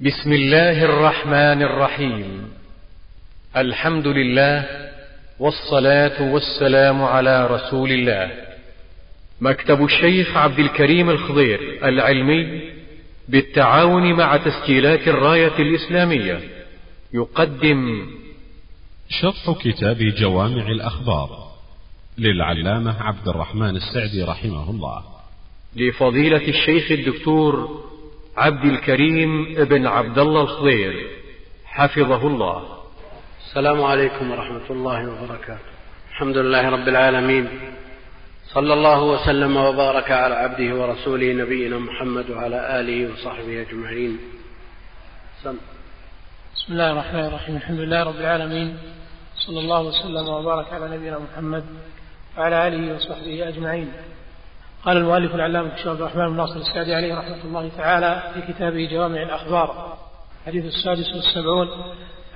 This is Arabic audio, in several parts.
بسم الله الرحمن الرحيم. الحمد لله والصلاة والسلام على رسول الله. مكتب الشيخ عبد الكريم الخضير العلمي بالتعاون مع تسجيلات الراية الإسلامية. يقدم شرح كتاب جوامع الأخبار للعلامة عبد الرحمن السعدي رحمه الله. لفضيلة الشيخ الدكتور عبد الكريم بن عبد الله الخضير حفظه الله. السلام عليكم ورحمة الله وبركاته. الحمد لله رب العالمين. صلى الله وسلم وبارك على عبده ورسوله نبينا محمد وعلى آله وصحبه أجمعين. سم. بسم الله الرحمن الرحيم. الحمد لله رب العالمين. صلى الله وسلم وبارك على نبينا محمد وعلى آله وصحبه أجمعين. قال المؤلف العلامة الشيخ عبد الرحمن بن ناصر السعدي عليه رحمة الله تعالى في كتابه جوامع الأخبار الحديث السادس والسبعون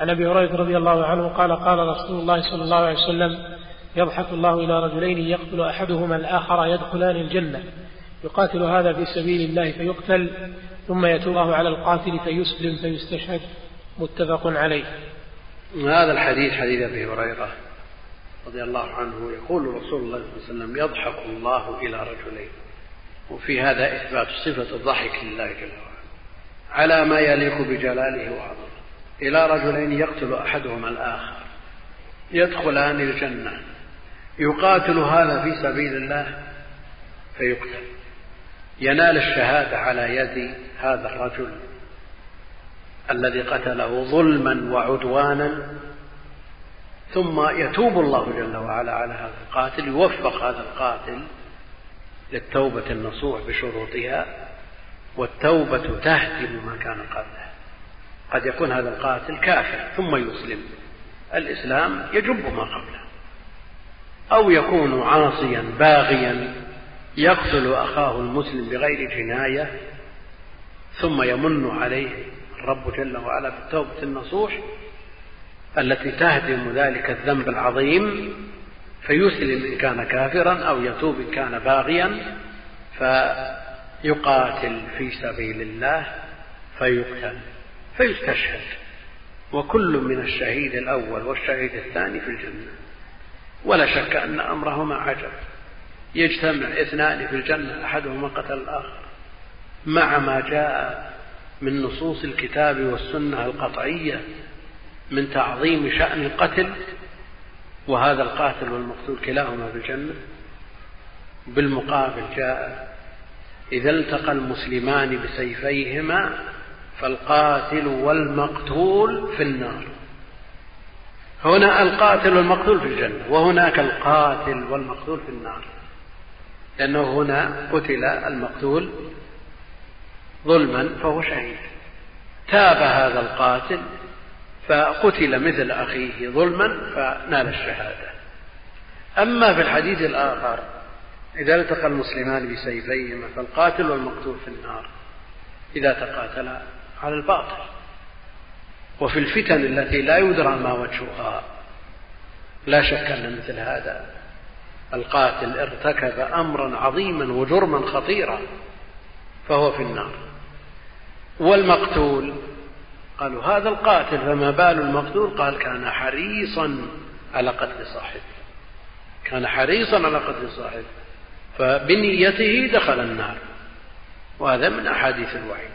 عن أبي هريرة رضي الله عنه قال قال رسول الله صلى الله عليه وسلم يضحك الله إلى رجلين يقتل أحدهما الآخر يدخلان الجنة يقاتل هذا في سبيل الله فيقتل ثم يتوب الله على القاتل فيسلم فيستشهد متفق عليه. هذا الحديث حديث أبي هريرة. رضي الله عنه يقول رسول الله صلى الله عليه وسلم يضحك الله إلى رجلين. وفي هذا إثبات صفة الضحك لله جل وعلا. على ما يليق بجلاله وعظمته إلى رجلين يقتل أحدهما الآخر. يدخلان الجنة. يقاتل هذا في سبيل الله فيقتل. ينال الشهادة على يد هذا الرجل الذي قتله ظلما وعدوانا ثم يتوب الله جل وعلا على هذا القاتل يوفق هذا القاتل للتوبة النصوح بشروطها والتوبة تهدم ما كان قبله. قد يكون هذا القاتل كافر ثم يسلم. الإسلام يجب ما قبله. أو يكون عاصيا باغيا يقتل أخاه المسلم بغير جناية ثم يمن عليه الرب جل وعلا بالتوبة النصوح التي تهدم ذلك الذنب العظيم فيسلم إن كان كافرا أو يتوب إن كان باغيا فيقاتل في سبيل الله فيقتل فيستشهد. وكل من الشهيد الأول والشهيد الثاني في الجنة. ولا شك أن أمرهما عجب. يجتمع اثنان في الجنة أحدهما قتل الآخر. مع ما جاء من نصوص الكتاب والسنة القطعية من تعظيم شأن القتل وهذا القاتل والمقتول كلاهما في الجنة بالمقابل جاء إذا التقى المسلمان بسيفيهما فالقاتل والمقتول في النار. هنا القاتل والمقتول في الجنة وهناك القاتل والمقتول في النار لأنه هنا قتل المقتول ظلما فهو شهيد. تاب هذا القاتل فقتل مثل أخيه ظلما فنال الشهادة. أما في الحديث الآخر إذا التقى المسلمان بسيفيهما فالقاتل والمقتول في النار إذا تقاتلا على الباطل. وفي الفتن التي لا يدرى ما وجهها لا شك أن مثل هذا القاتل ارتكب أمرا عظيما وجرما خطيرا فهو في النار. والمقتول قالوا هذا القاتل فما بال المقتول؟ قال كان حريصا على قتل صاحبه. كان حريصا على قتل صاحبه. فبنيته دخل النار. وهذا من أحاديث الوعيد.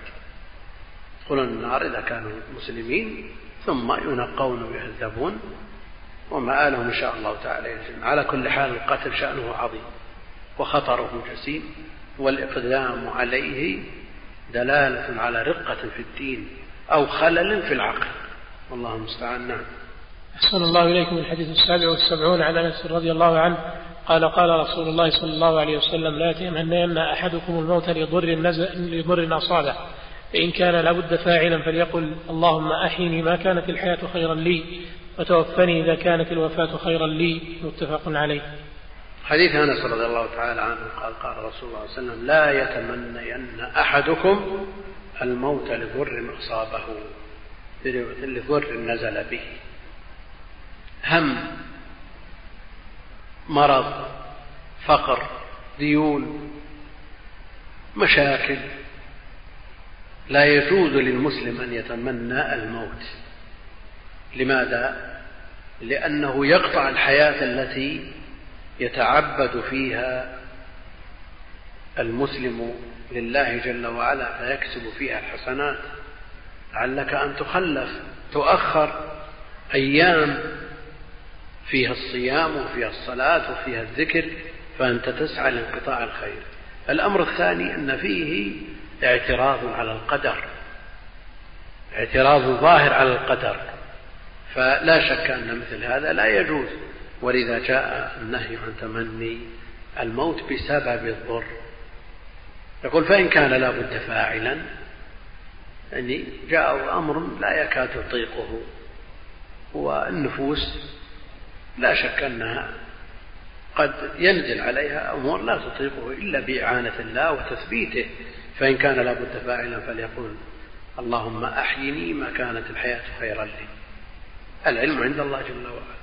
يدخلون النار إذا كانوا مسلمين ثم ينقون ويهذبون. ومآلهم إن شاء الله تعالى يجزم على كل حال القتل شأنه عظيم. وخطره جسيم. والإقدام عليه دلالة على رقة في الدين. أو خلل في العقل. والله المستعان. نعم. أحسن الله إليكم الحديث السابع والسبعون عن أنس رضي الله عنه. قال قال رسول الله صلى الله عليه وسلم لا يتمنين أحدكم الموت لضر لضر أصابه. فإن كان لابد فاعلا فليقل اللهم أحيني ما كانت الحياة خيرا لي وتوفني إذا كانت الوفاة خيرا لي. متفق عليه. حديث أنس رضي الله تعالى عنه قال قال رسول الله صلى الله عليه وسلم لا يتمنين أحدكم الموت لضر أصابه لضر نزل به. هم مرض فقر ديون مشاكل. لا يجوز للمسلم أن يتمنى الموت. لماذا؟ لأنه يقطع الحياة التي يتعبد فيها المسلم لله جل وعلا فيكسب فيها الحسنات لعلك أن تخلف تؤخر أيام فيها الصيام وفيها الصلاة وفيها الذكر فأنت تسعى لانقطاع الخير. الأمر الثاني أن فيه اعتراض على القدر اعتراض ظاهر على القدر فلا شك أن مثل هذا لا يجوز. ولذا جاء النهي عن تمني الموت بسبب الضر. يقول فإن كان لا بد فاعلا يعني جاء أمر لا يكاد يطيقه والنفوس لا شك أنها قد ينزل عليها أمور لا تطيقه إلا بإعانة الله وتثبيته. فإن كان لابد فاعلا فليقول اللهم أحيني ما كانت الحياة خيرا لي. العلم عند الله جل وعلا.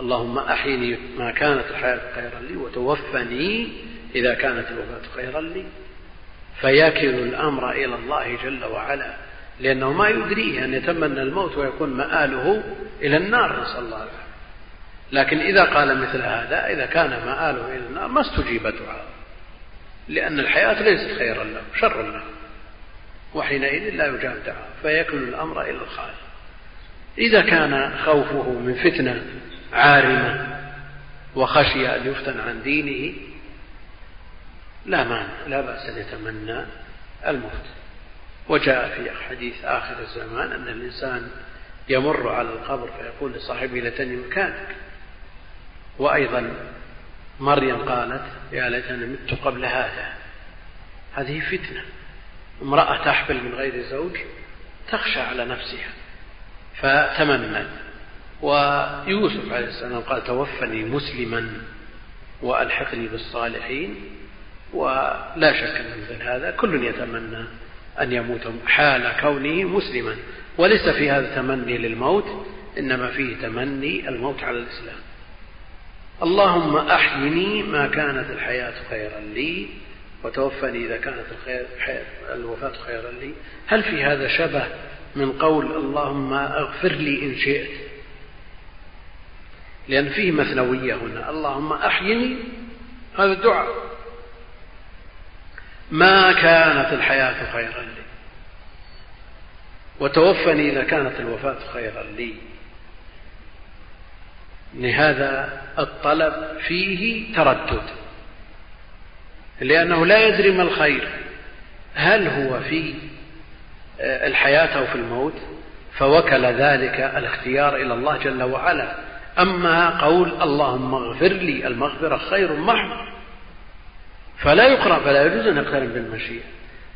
اللهم أحيني ما كانت الحياة خيرا لي وتوفني إذا كانت الوفاة خيرا لي فيكل الأمر إلى الله جل وعلا لأنه ما يدريه أن يتمنى الموت ويكون مآله إلى النار نسأل الله العافية. لكن إذا قال مثل هذا إذا كان مآله إلى النار ما استجيب دعاء لأن الحياة ليست خيرا له شرا له. وحينئذ لا يجاب دعاء فيكل الأمر إلى الخالق. إذا كان خوفه من فتنة عارمة وخشي أن يفتن عن دينه لا مانع لا بأس أن يتمنى الموت. وجاء في حديث آخر الزمان أن الإنسان يمر على القبر فيقول لصاحبه لتني مكانك. وأيضا مريم قالت يا ليتني مت قبل هذا. هذه فتنة. امرأة تحبل من غير زوج تخشى على نفسها. فتمنت ويوسف عليه السلام قال توفني مسلما وألحقني بالصالحين. ولا شك أن مثل هذا كل يتمنى أن يموت حال كونه مسلما وليس في هذا تمني للموت إنما فيه تمني الموت على الإسلام. اللهم أحيني ما كانت الحياة خيرا لي وتوفني إذا كانت الخير الوفاة خيرا لي. هل في هذا شبه من قول اللهم اغفر لي إن شئت؟ لأن فيه مثنوية هنا. اللهم أحيني هذا الدعاء ما كانت الحياة خيرا لي. وتوفني إذا كانت الوفاة خيرا لي. لهذا الطلب فيه تردد. لأنه لا يدري ما الخير. هل هو في الحياة أو في الموت؟ فوكل ذلك الاختيار إلى الله جل وعلا. أما قول اللهم اغفر لي المغفرة خير محض. فلا يقرأ فلا يجوز أن يقترن بالمشيئة.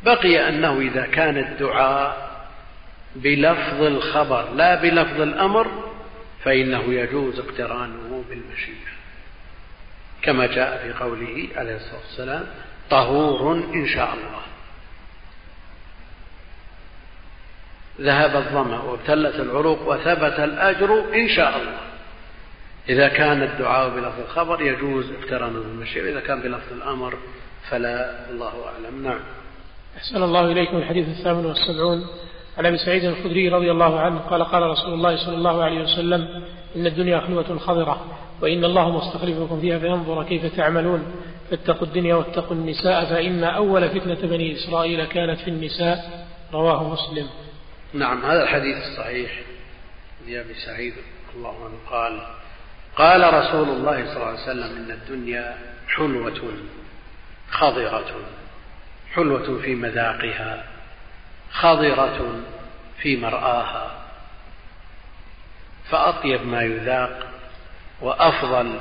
بقي أنه إذا كان الدعاء بلفظ الخبر لا بلفظ الأمر فإنه يجوز اقترانه بالمشيئة. كما جاء في قوله عليه الصلاة والسلام طهور إن شاء الله. ذهب الظمأ وابتلت العروق وثبت الأجر إن شاء الله. إذا كان الدعاء بلفظ الخبر يجوز اقترانه بالمشيئة إذا كان بلفظ الأمر فلا الله أعلم. نعم. أحسن الله إليكم الحديث الثامن والسبعون. عن أبي سعيد الخدري رضي الله عنه قال قال رسول الله صلى الله عليه وسلم إن الدنيا خلوة خضرة وإن الله مستخلفكم فيها فينظر كيف تعملون. فاتقوا الدنيا واتقوا النساء فإن أول فتنة بني إسرائيل كانت في النساء. رواه مسلم. نعم هذا الحديث الصحيح. لابي سعيد الله عنه قال قال رسول الله صلى الله عليه وسلم إن الدنيا حلوة خضرة حلوة في مذاقها خضرة في مرآها. فأطيب ما يذاق وأفضل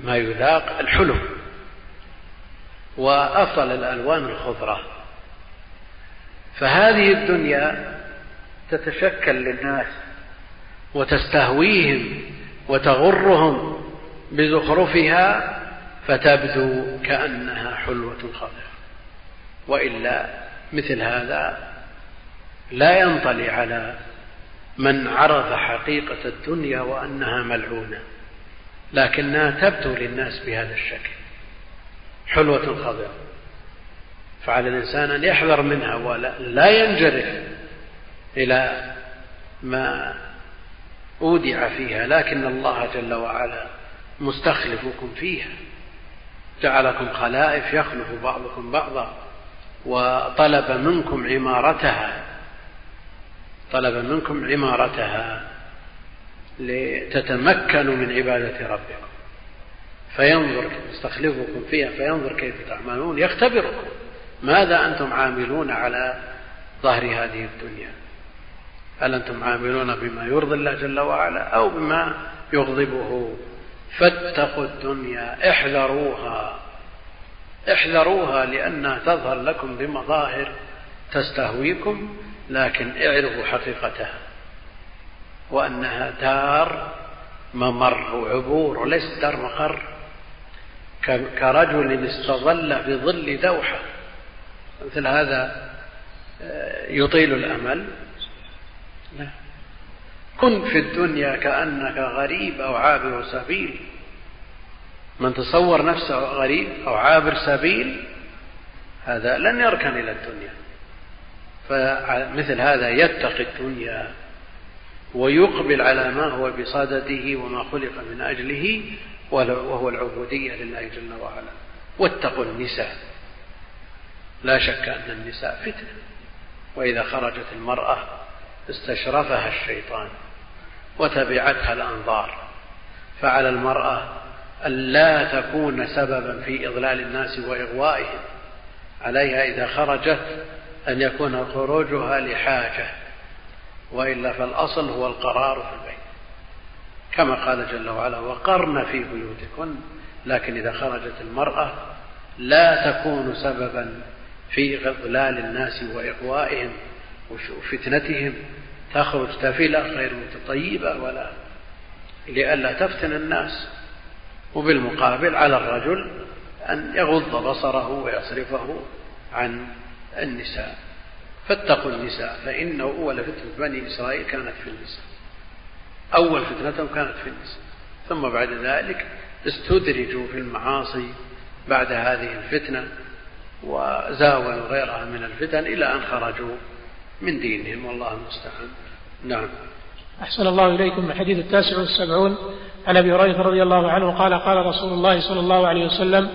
ما يذاق الحلو وأفضل الألوان الخضرة. فهذه الدنيا تتشكل للناس وتستهويهم وتغرهم بزخرفها فتبدو كأنها حلوة خضرة وإلا مثل هذا لا ينطلي على من عرف حقيقة الدنيا وأنها ملعونة لكنها تبدو للناس بهذا الشكل. حلوة خضراء. فعلى الإنسان أن يحذر منها ولا لا ينجرف إلى ما أودع فيها لكن الله جل وعلا مستخلفكم فيها. جعلكم خلائف يخلف بعضكم بعضا وطلب منكم عمارتها. طلب منكم عمارتها لتتمكنوا من عبادة ربكم. فينظر يستخلفكم فيها فينظر كيف تعملون يختبركم. ماذا أنتم عاملون على ظهر هذه الدنيا؟ هل أنتم عاملون بما يرضي الله جل وعلا أو بما يغضبه؟ فاتقوا الدنيا احذروها. احذروها لأنها تظهر لكم بمظاهر تستهويكم لكن اعرفوا حقيقتها. وأنها دار ممر وعبور وليست دار مقر. كرجل استظل في ظل دوحة. مثل هذا آه، يطيل الأمل. كن في الدنيا كأنك غريب أو عابر سبيل. من تصور نفسه غريب أو عابر سبيل هذا لن يركن إلى الدنيا. فمثل هذا يتقي الدنيا ويقبل على ما هو بصدده وما خلق من أجله وهو العبودية لله جل وعلا. واتقوا النساء. لا شك أن النساء فتنة. وإذا خرجت المرأة استشرفها الشيطان وتبعتها الأنظار فعلى المرأة أن لا تكون سببا في إضلال الناس وإغوائهم عليها إذا خرجت أن يكون خروجها لحاجة وإلا فالأصل هو القرار في البيت. كما قال جل وعلا وقرن في بيوتكن لكن إذا خرجت المرأة لا تكون سببا في إضلال الناس وإغوائهم. وفتنتهم تخرج تفلة غير متطيبة ولا لئلا تفتن الناس. وبالمقابل على الرجل أن يغض بصره ويصرفه عن النساء. فاتقوا النساء فإن أول فتنة بني إسرائيل كانت في النساء. أول فتنتهم كانت في النساء. ثم بعد ذلك استدرجوا في المعاصي بعد هذه الفتنة وزاولوا غيرها من الفتن إلى أن خرجوا من دينهم والله المستعان. نعم. أحسن الله إليكم. الحديث التاسع والسبعون. عن أبي هريرة رضي الله عنه قال قال رسول الله صلى الله عليه وسلم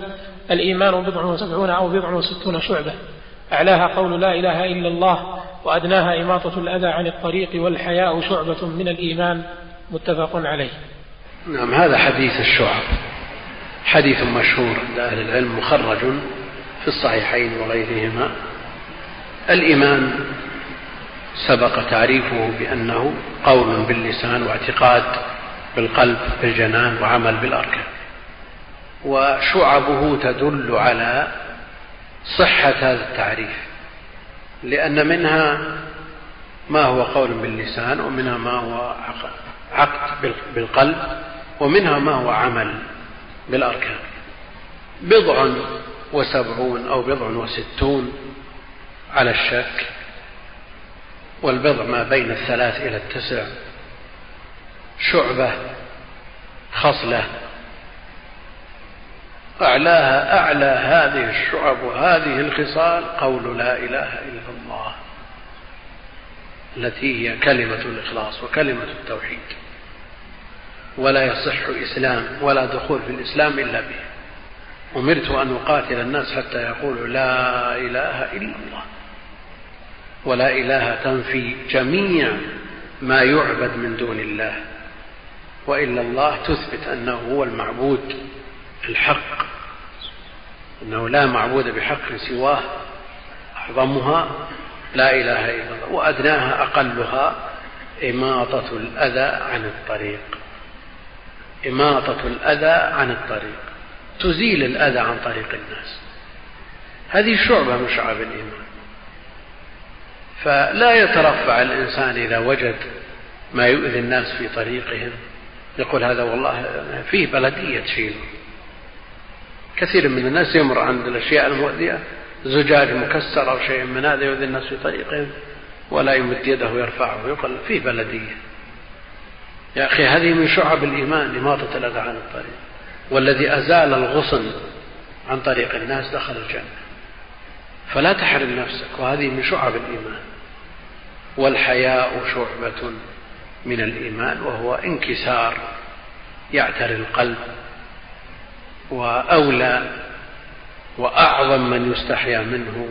الإيمان بضع وسبعون أو بضع وستون شعبة. أعلاها قول لا إله إلا الله وأدناها إماطة الأذى عن الطريق والحياء شعبة من الإيمان. متفق عليه. نعم هذا حديث الشعب. حديث مشهور عند أهل العلم مخرج في الصحيحين وغيرهما. الإيمان سبق تعريفه بأنه قول باللسان واعتقاد بالقلب بالجنان وعمل بالأركان. وشعبه تدل على صحة هذا التعريف لأن منها ما هو قول باللسان ومنها ما هو عقد بالقلب ومنها ما هو عمل بالأركان. بضع وسبعون أو بضع وستون على الشك والبضع ما بين الثلاث إلى التسع. شعبة خصلة. أعلاها أعلى هذه الشعب وهذه الخصال قول لا إله إلا الله التي هي كلمة الإخلاص وكلمة التوحيد. ولا يصح إسلام ولا دخول في الإسلام إلا به. أمرت أن أقاتل الناس حتى يقولوا لا إله إلا الله. ولا إله تنفي جميع ما يعبد من دون الله وإلا الله تثبت أنه هو المعبود الحق أنه لا معبود بحق سواه أعظمها لا إله إلا الله وأدناها أقلها إماطة الأذى عن الطريق إماطة الأذى عن الطريق تزيل الأذى عن طريق الناس. هذه شعبة من شعب الإيمان. فلا يترفع الإنسان إذا وجد ما يؤذي الناس في طريقهم. يقول هذا والله فيه بلدية تشيله كثير من الناس يمر عند الأشياء المؤذية زجاج مكسر أو شيء من هذا يؤذي الناس في طريقهم ولا يمد يده يرفعه يقول فيه بلدية. يا أخي هذه من شعب الإيمان إماطة الأذى عن الطريق والذي أزال الغصن عن طريق الناس دخل الجنة. فلا تحرم نفسك. وهذه من شعب الإيمان. والحياء شعبة من الإيمان وهو انكسار يعتري القلب وأولى وأعظم من يستحيا منه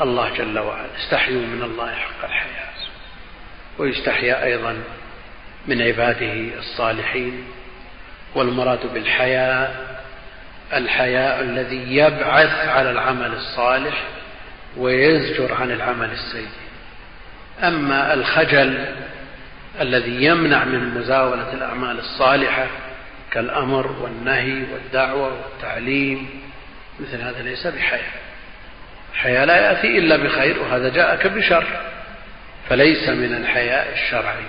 الله جل وعلا. استحيوا من الله حق الحياة. ويستحيا أيضا من عباده الصالحين والمراد بالحياء الحياء الذي يبعث على العمل الصالح ويزجر عن العمل السيء. أما الخجل الذي يمنع من مزاولة الأعمال الصالحة كالأمر والنهي والدعوة والتعليم مثل هذا ليس بحياء. الحياء لا يأتي إلا بخير وهذا جاءك بشر فليس من الحياء الشرعي.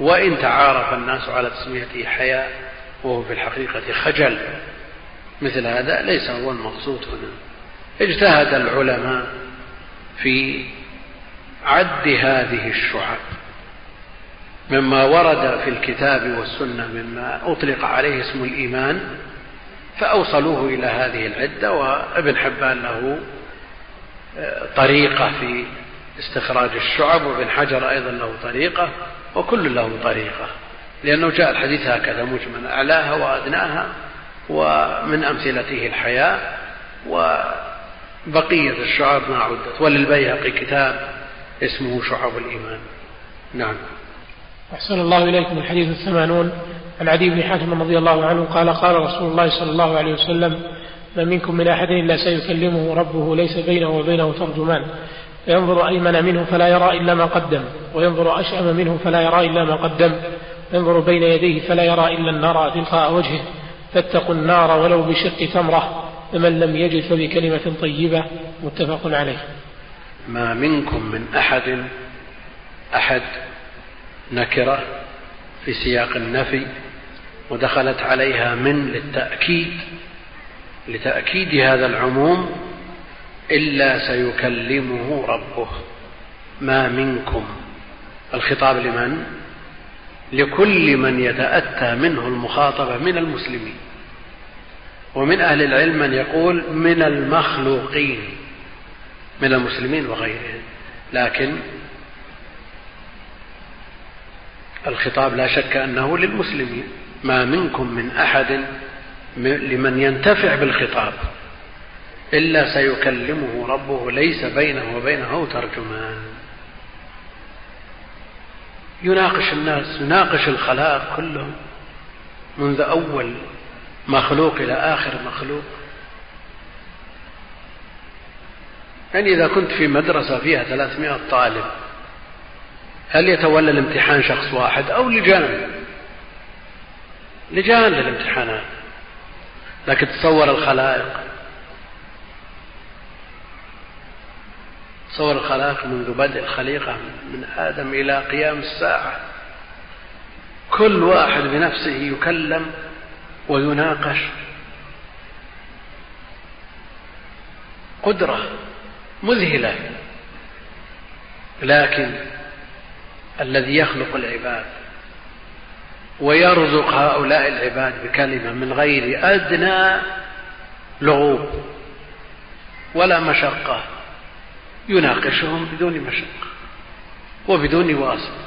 وإن تعارف الناس على تسميته حياء وهو في الحقيقة خجل. مثل هذا ليس هو المقصود هنا. اجتهد العلماء في عد هذه الشعب. مما ورد في الكتاب والسنة مما أطلق عليه اسم الإيمان فأوصلوه إلى هذه العدة وابن حبان له آه، طريقة في استخراج الشعب وابن حجر أيضا له طريقة وكل له طريقة. لأنه جاء الحديث هكذا مجملا أعلاها وأدناها. ومن أمثلته الحياء وبقية الشعب ما عدت وللبيهقي كتاب اسمه شعب الإيمان. نعم. أحسن الله إليكم الحديث الثمانون. عن عدي بن حاتم رضي الله عنه قال قال رسول الله صلى الله عليه وسلم ما منكم من أحد إلا سيكلمه ربه ليس بينه وبينه ترجمان. فينظر أيمن منه فلا يرى إلا ما قدم وينظر أشأم منه فلا يرى إلا ما قدم. ينظر بين يديه فلا يرى إلا النار تلقاء وجهه. فاتقوا النار ولو بشق تمرة فمن لم يجد فبكلمة طيبة متفق عليه. ما منكم من أحد أحد نكرة في سياق النفي ودخلت عليها من للتأكيد لتأكيد هذا العموم إلا سيكلمه ربه. ما منكم. الخطاب لمن؟ لكل من يتأتى منه المخاطبة من المسلمين. ومن أهل العلم من يقول من المخلوقين من المسلمين وغيرهم. لكن الخطاب لا شك أنه للمسلمين. ما منكم من أحد لمن ينتفع بالخطاب إلا سيكلمه ربه ليس بينه وبينه ترجمان. يناقش الناس يناقش الخلاق كلهم منذ أول مخلوق إلى آخر مخلوق. يعني إذا كنت في مدرسة فيها ثلاثمائة طالب هل يتولى الامتحان شخص واحد أو لجان؟ لجان للامتحانات. لكن تصور الخلائق تصور الخلائق منذ بدء الخليقة من آدم إلى قيام الساعة. كل واحد بنفسه يكلم ويناقش قدرة مذهلة لكن الذي يخلق العباد ويرزق هؤلاء العباد بكلمة من غير أدنى لغوب ولا مشقة. يناقشهم بدون مشقة وبدون واسطة.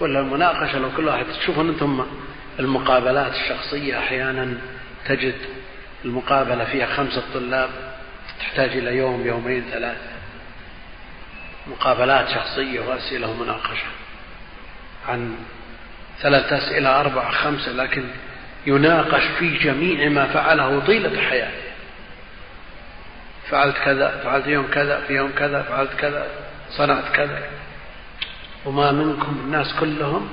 ولا المناقشة لو كل واحد تشوفون أنتم المقابلات الشخصية أحيانا تجد المقابلة فيها خمسة طلاب تحتاج إلى يوم يومين ثلاثة. مقابلات شخصية وأسئلة ومناقشة. عن ثلاث أسئلة أربعة خمسة لكن يناقش في جميع ما فعله طيلة حياته. فعلت كذا فعلت يوم كذا في يوم كذا فعلت كذا صنعت كذا. وما منكم الناس كلهم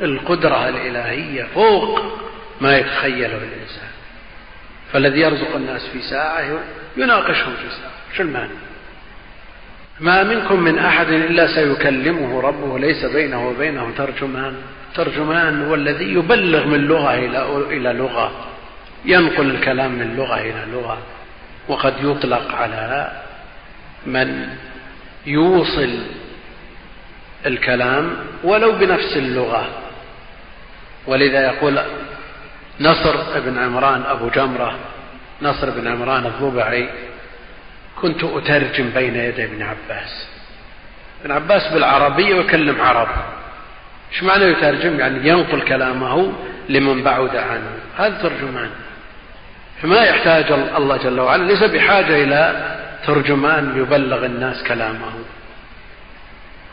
القدرة الإلهية فوق ما يتخيله الإنسان. فالذي يرزق الناس في ساعة يناقشهم في ساعة. شو المعنى؟ ما منكم من أحد إلا سيكلمه ربه ليس بينه وبينه ترجمان. ترجمان هو الذي يبلغ من لغة إلى لغة. ينقل الكلام من لغة إلى لغة وقد يطلق على من يوصل الكلام ولو بنفس اللغة. ولذا يقول نصر بن عمران أبو جمرة نصر بن عمران الضبعي كنت أترجم بين يدي ابن عباس. ابن عباس بالعربية ويكلم عرب. إيش معنى يترجم؟ يعني ينقل كلامه لمن بعد عنه. هذا ترجمان. فما يحتاج الله جل وعلا ليس بحاجة إلى ترجمان يبلغ الناس كلامه.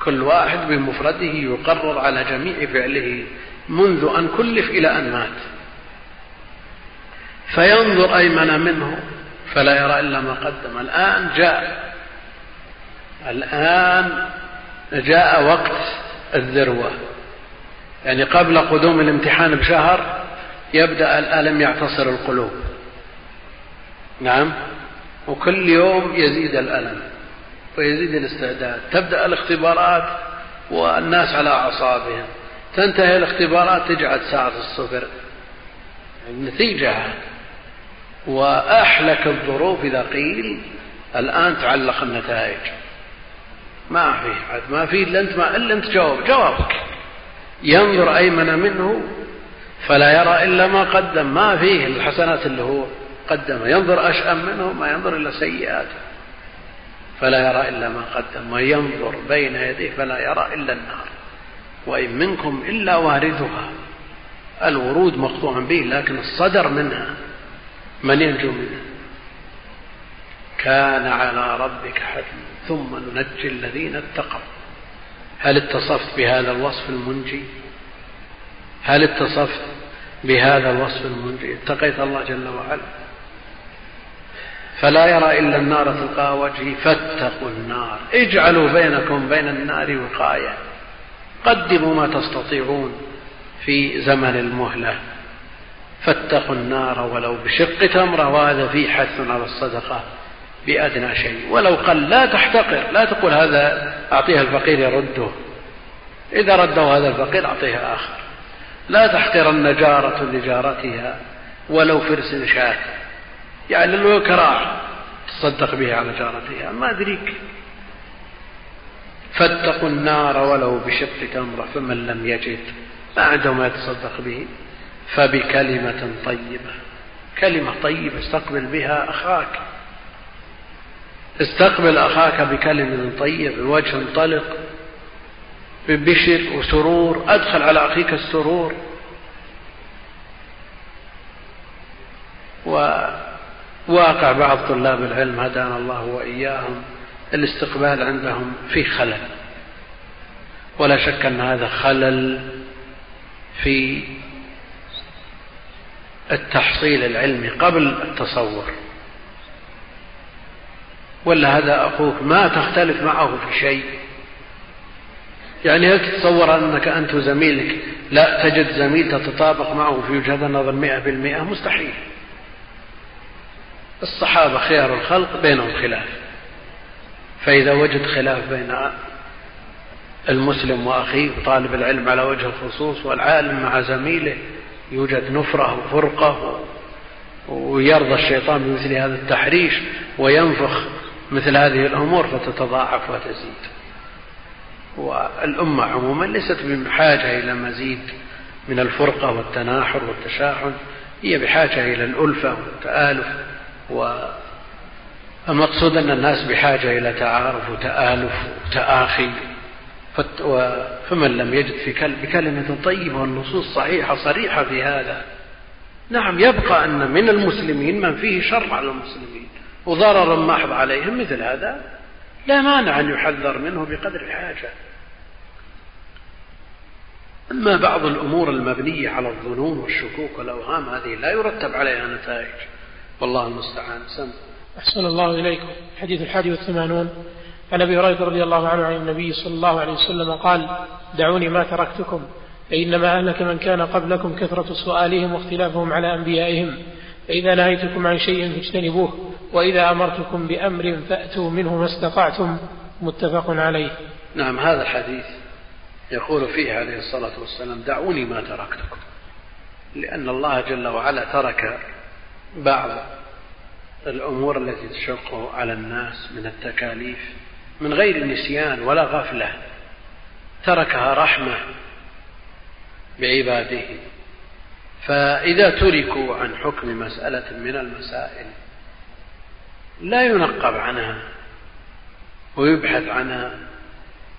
كل واحد بمفرده يقرر على جميع فعله منذ أن كلف إلى أن مات. فينظر أيمن منه فلا يرى إلا ما قدم. الآن جاء الآن جاء وقت الذروة. يعني قبل قدوم الامتحان بشهر يبدأ الألم يعتصر القلوب. نعم. وكل يوم يزيد الألم ويزيد الاستعداد. تبدأ الاختبارات والناس على أعصابهم. تنتهي الاختبارات تجعل ساعة الصفر. النتيجة وأحلك الظروف إذا قيل الآن تعلق النتائج. ما في عاد ما في إلا أنت ما إلا أنت جواب جوابك. ينظر أيمن منه فلا يرى إلا ما قدم. ما فيه الحسنات اللي هو. قدم ينظر أشأم منه ما ينظر إلا سيئاته فلا يرى إلا ما قدم وينظر بين يديه فلا يرى إلا النار وإن منكم إلا واردها الورود مقطوع به لكن الصدر منها من ينجو منه كان على ربك حتما ثم ننجي الذين اتقوا. هل اتصفت بهذا الوصف المنجي؟ هل اتصفت بهذا الوصف المنجي؟ اتقيت الله جل وعلا. فلا يرى إلا النار تلقاء وجهه فاتقوا النار. اجعلوا بينكم بين النار وقاية. قدموا ما تستطيعون في زمن المهلة. فاتقوا النار ولو بشق تمرة وهذا فيه حث على الصدقة بأدنى شيء. ولو قل لا تحتقر لا تقول هذا أعطيها الفقير يرده. إذا رده هذا الفقير أعطيه آخر. لا تحقرن جارة لجارتها ولو فرس شاة. يعني لو كراع تصدق به على جارتها. ما أدريك. فاتقوا النار ولو بشق تمرة فمن لم يجد. ما عنده ما يتصدق به. فبكلمة طيبة. كلمة طيبة. استقبل بها أخاك. استقبل أخاك بكلمة طيبة. بوجه طلق ببشر وسرور. أدخل على أخيك السرور. وواقع بعض طلاب العلم هدانا الله وإياهم الاستقبال عندهم في خلل. ولا شك أن هذا خلل في التحصيل العلمي قبل التصور. ولا هذا أخوك ما تختلف معه في شيء. يعني هل تتصور أنك أنت وزميلك لا تجد زميل تتطابق معه في وجهة النظر مئة بالمئة؟ مستحيل. الصحابة خيار الخلق بينهم خلاف. فإذا وجد خلاف بين المسلم وأخيه وطالب العلم على وجه الخصوص والعالم مع زميله يوجد نفرة وفرقة ويرضى الشيطان بمثل هذا التحريش وينفخ مثل هذه الأمور فتتضاعف وتزيد. والأمة عموما ليست بحاجة إلى مزيد من الفرقة والتناحر والتشاحن هي بحاجة إلى الألفة والتآلف. والمقصود أن الناس بحاجة إلى تعارف وتآلف وتآخي. فمن لم يجد في بكلمة طيبة والنصوص صحيحة صريحة في هذا نعم يبقى أن من المسلمين من فيه شر على المسلمين. وضرر محض عليهم مثل هذا لا مانع أن يحذر منه بقدر الحاجة أما بعض الأمور المبنية على الظنون والشكوك والأوهام هذه لا يرتب عليها نتائج. والله المستعان. سم. أحسن الله إليكم. حديث الحادي والثمانون. عن أبي هريرة رضي الله عنه عن النبي صلى الله عليه وسلم قال دعوني ما تركتكم فإنما أهلك من كان قبلكم كثرة سؤالهم واختلافهم على أنبيائهم. فإذا نهيتكم عن شيء فاجتنبوه وإذا أمرتكم بأمر فأتوا منه ما استطعتم. متفق عليه. نعم هذا الحديث يقول فيه عليه الصلاة والسلام دعوني ما تركتكم. لأن الله جل وعلا ترك بعض الأمور التي تشق على الناس من التكاليف من غير نسيان ولا غفلة. تركها رحمة بعباده. فإذا تركوا عن حكم مسألة من المسائل لا ينقب عنها ويبحث عنها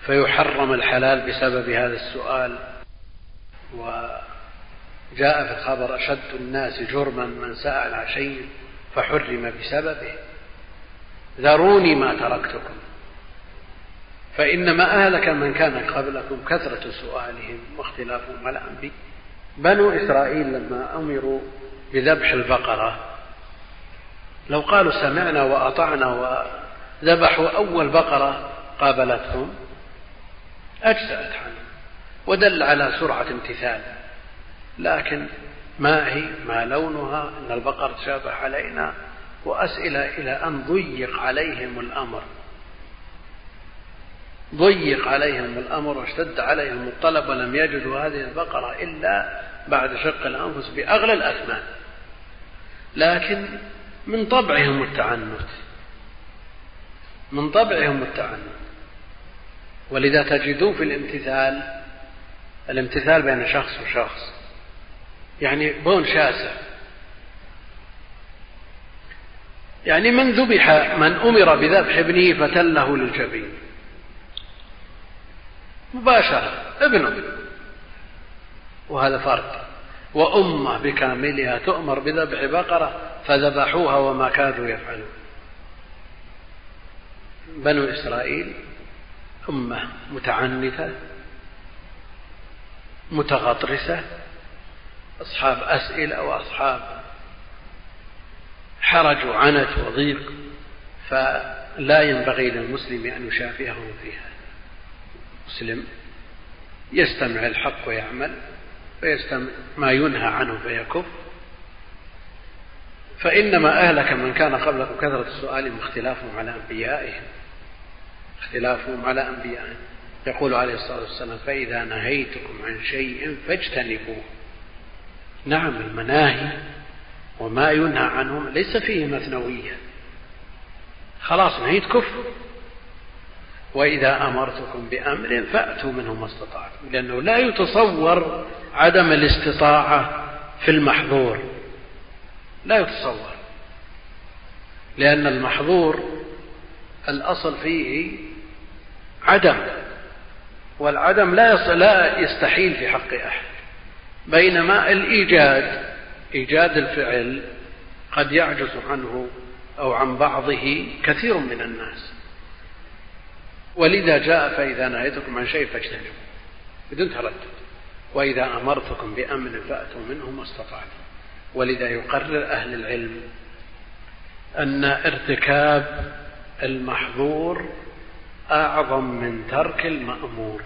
فيحرم الحلال بسبب هذا السؤال. وجاء في الخبر أشد الناس جرما من سأل عن شيء فحرم بسببه. ذروني ما تركتكم. فإنما أهلك من كان قبلكم كثرة سؤالهم واختلافهم على أنبي بنو إسرائيل لما أمروا بذبح البقرة لو قالوا سمعنا وأطعنا وذبحوا أول بقرة قابلتهم أجزأت عنهم ودل على سرعة امتثال لكن ما هي؟ ما لونها؟ إن البقر تشابه علينا. وأسئلة إلى أن ضيق عليهم الأمر. ضيق عليهم الأمر واشتد عليهم الطلب ولم يجدوا هذه البقرة إلا بعد شق الأنفس بأغلى الأثمان. لكن من طبعهم التعنت. من طبعهم التعنت. ولذا تجدون في الامتثال الامتثال بين شخص وشخص. يعني بون شاسع. يعني من ذبح من أمر بذبح ابنه فتله للجبين. مباشرة ابنه وهذا فرق. وأمة بكاملها تؤمر بذبح بقرة فذبحوها وما كادوا يفعلون. بنو إسرائيل أمة متعنتة متغطرسة أصحاب أسئلة وأصحاب حرج وعنت وضيق فلا ينبغي للمسلم أن يشافههم فيها مسلم يستمع الحق ويعمل ويستمع ما ينهى عنه فيكف. فإنما أهلك من كان قبلكم كثرة السؤال واختلافهم على أنبيائهم. اختلافهم على أنبيائهم. يقول عليه الصلاة والسلام فإذا نهيتكم عن شيء فاجتنبوه. نعم المناهي وما ينهى عنه ليس فيه مثنوية. خلاص نهيت كفر. وإذا أمرتكم بأمر فأتوا منه ما استطعتم لأنه لا يتصور عدم الاستطاعة في المحظور. لا يتصور لأن المحظور الأصل فيه عدم والعدم لا لا يستحيل في حق أحد. بينما الإيجاد إيجاد الفعل قد يعجز عنه أو عن بعضه كثير من الناس. ولذا جاء فإذا نهيتكم عن شيء فاجتنبوا بدون تردد. وإذا أمرتكم بأمر فأتوا منه ما استطعتم. ولذا يقرر أهل العلم أن ارتكاب المحظور أعظم من ترك المأمور.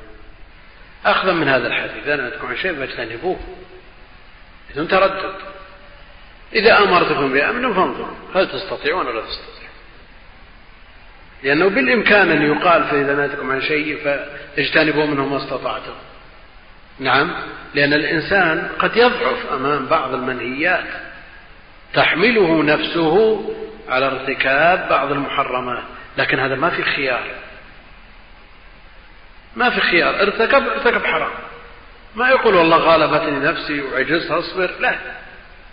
أخذا من هذا الحديث إذا نهيتكم عن شيء فاجتنبوه. بدون تردد إذا أمرتكم بأمر فانظروا هل تستطيعون ولا تستطيعون؟ لأنه بالإمكان أن يقال فإذا نهيتكم عن شيء فاجتنبوا منه ما استطعتم. نعم لأن الإنسان قد يضعف أمام بعض المنهيات. تحمله نفسه على ارتكاب بعض المحرمات. لكن هذا ما في خيار. ما في خيار ارتكب ارتكب حرام. ما يقول والله غالبتني نفسي وعجزت اصبر. لا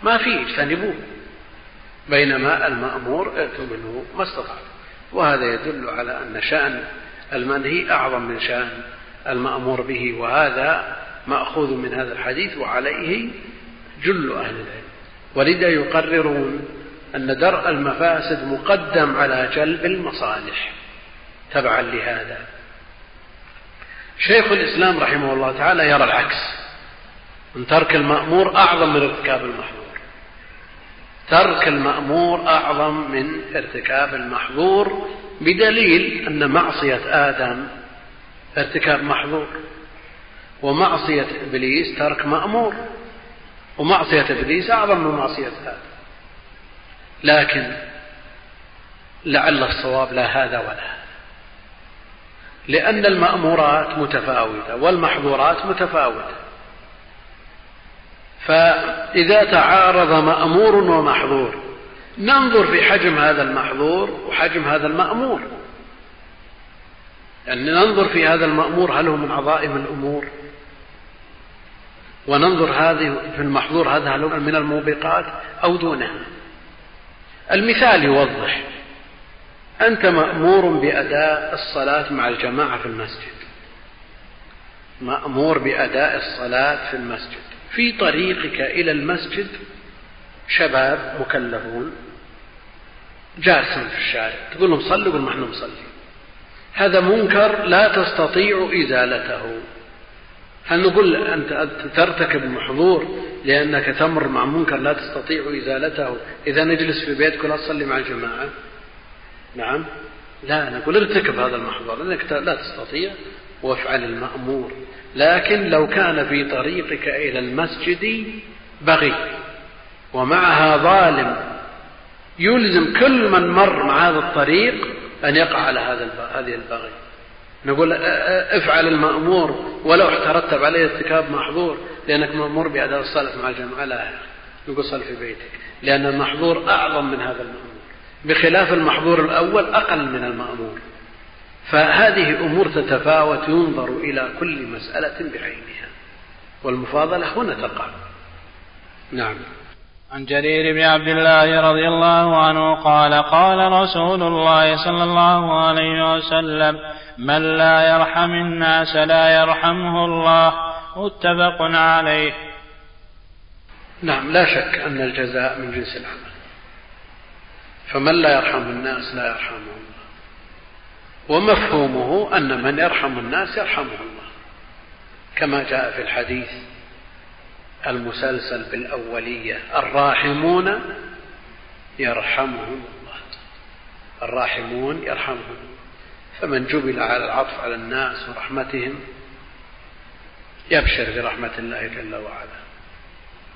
ما في اجتنبوه. بينما المأمور ائتوا منه ما استطعتم وهذا يدل على أن شأن المنهي أعظم من شأن المأمور به وهذا مأخوذ من هذا الحديث وعليه جل أهل العلم. ولذا يقررون أن درء المفاسد مقدم على جلب المصالح. تبعا لهذا. شيخ الإسلام رحمه الله تعالى يرى العكس. أن ترك المأمور أعظم من ارتكاب المحظور. ترك المأمور أعظم من ارتكاب المحظور بدليل أن معصية آدم ارتكاب محظور ومعصية إبليس ترك مأمور ومعصية إبليس أعظم من معصية آدم. لكن لعل الصواب لا هذا ولا هذا. لأن المأمورات متفاوتة والمحظورات متفاوتة. فإذا تعارض مأمور ومحظور ننظر في حجم هذا المحظور وحجم هذا المأمور. يعني ننظر في هذا المأمور هل هو من عظائم الأمور وننظر هذه في المحظور هذا هل من الموبقات أو دونها. المثال يوضح أنت مأمور بأداء الصلاة مع الجماعة في المسجد. مأمور بأداء الصلاة في المسجد. في طريقك إلى المسجد شباب مكلفون جالسون في الشارع. تقول لهم صلوا يقول ما إحنا نصلي هذا منكر لا تستطيع إزالته. هل نقول أنت ترتكب محظور لأنك تمر مع منكر لا تستطيع إزالته؟ إذا نجلس في بيتك ولا تصلي مع الجماعة. نعم. لا نقول ارتكب هذا المحظور لأنك لا تستطيع وافعل المأمور. لكن لو كان في طريقك إلى المسجد بغي ومعها ظالم يلزم كل من مر مع هذا الطريق أن يقع على هذا هذه البغي. نقول افعل المأمور ولو ترتب عليه ارتكاب محظور لأنك مأمور بأداء الصلاة مع الجماعة. لا نقول صل في بيتك لأن المحظور أعظم من هذا المأمور. بخلاف المحظور الأول أقل من المأمور. فهذه أمور تتفاوت ينظر إلى كل مسألة بعينها. والمفاضلة هنا تقع. نعم. عن جرير بن عبد الله رضي الله عنه قال قال رسول الله صلى الله عليه وسلم من لا يرحم الناس لا يرحمه الله. متفق عليه. نعم لا شك أن الجزاء من جنس العمل. فمن لا يرحم الناس لا يرحمه الله. ومفهومه أن من يرحم الناس يرحمه الله. كما جاء في الحديث المسلسل بالأولية الراحمون يرحمهم الله. الراحمون يرحمهم فمن جبل على العطف على الناس ورحمتهم يبشر برحمة الله جل وعلا.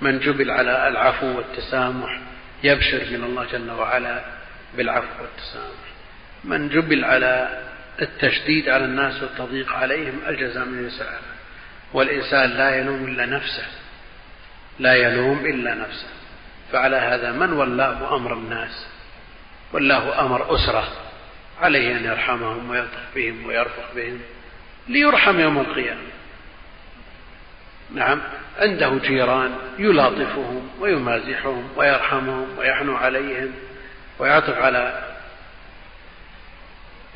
من جبل على العفو والتسامح يبشر من الله جل وعلا بالعفو والتسامح. من جبل على التشديد على الناس والتضييق عليهم الجزاء من يسعى والإنسان لا يلوم إلا نفسه. لا يلوم إلا نفسه. فعلى هذا من ولاه أمر الناس؟ ولاه أمر أسرة. عليه أن يرحمهم ويلطف بهم ويرفق بهم ليرحم يوم القيامة. نعم. عنده جيران يلاطفهم ويمازحهم ويرحمهم ويحنو عليهم ويعطف على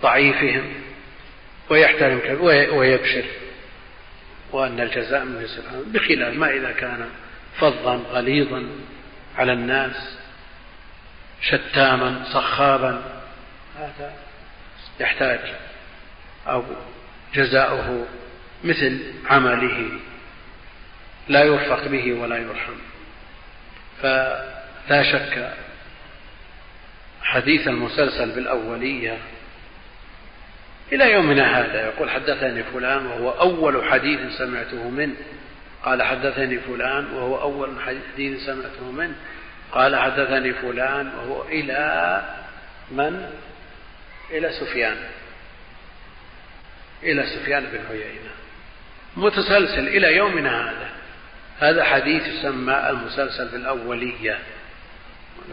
ضعيفهم ويحترم ويبشر. وأن الجزاء من جنس بخلاف ما إذا كان فظا غليظا على الناس شتاما صخابا هذا يحتاج أو جزاؤه مثل عمله. لا يوفق به ولا يرحم. فلا شك حديث المسلسل بالأولية إلى يومنا هذا. يقول حدثني فلان وهو أول حديث سمعته منه. قال حدثني فلان وهو أول حديث سمعته منه. قال حدثني فلان وهو إلى من؟ إلى سفيان. إلى سفيان بن عيينة. متسلسل إلى يومنا هذا. هذا حديث يسمى المسلسل بالأولية.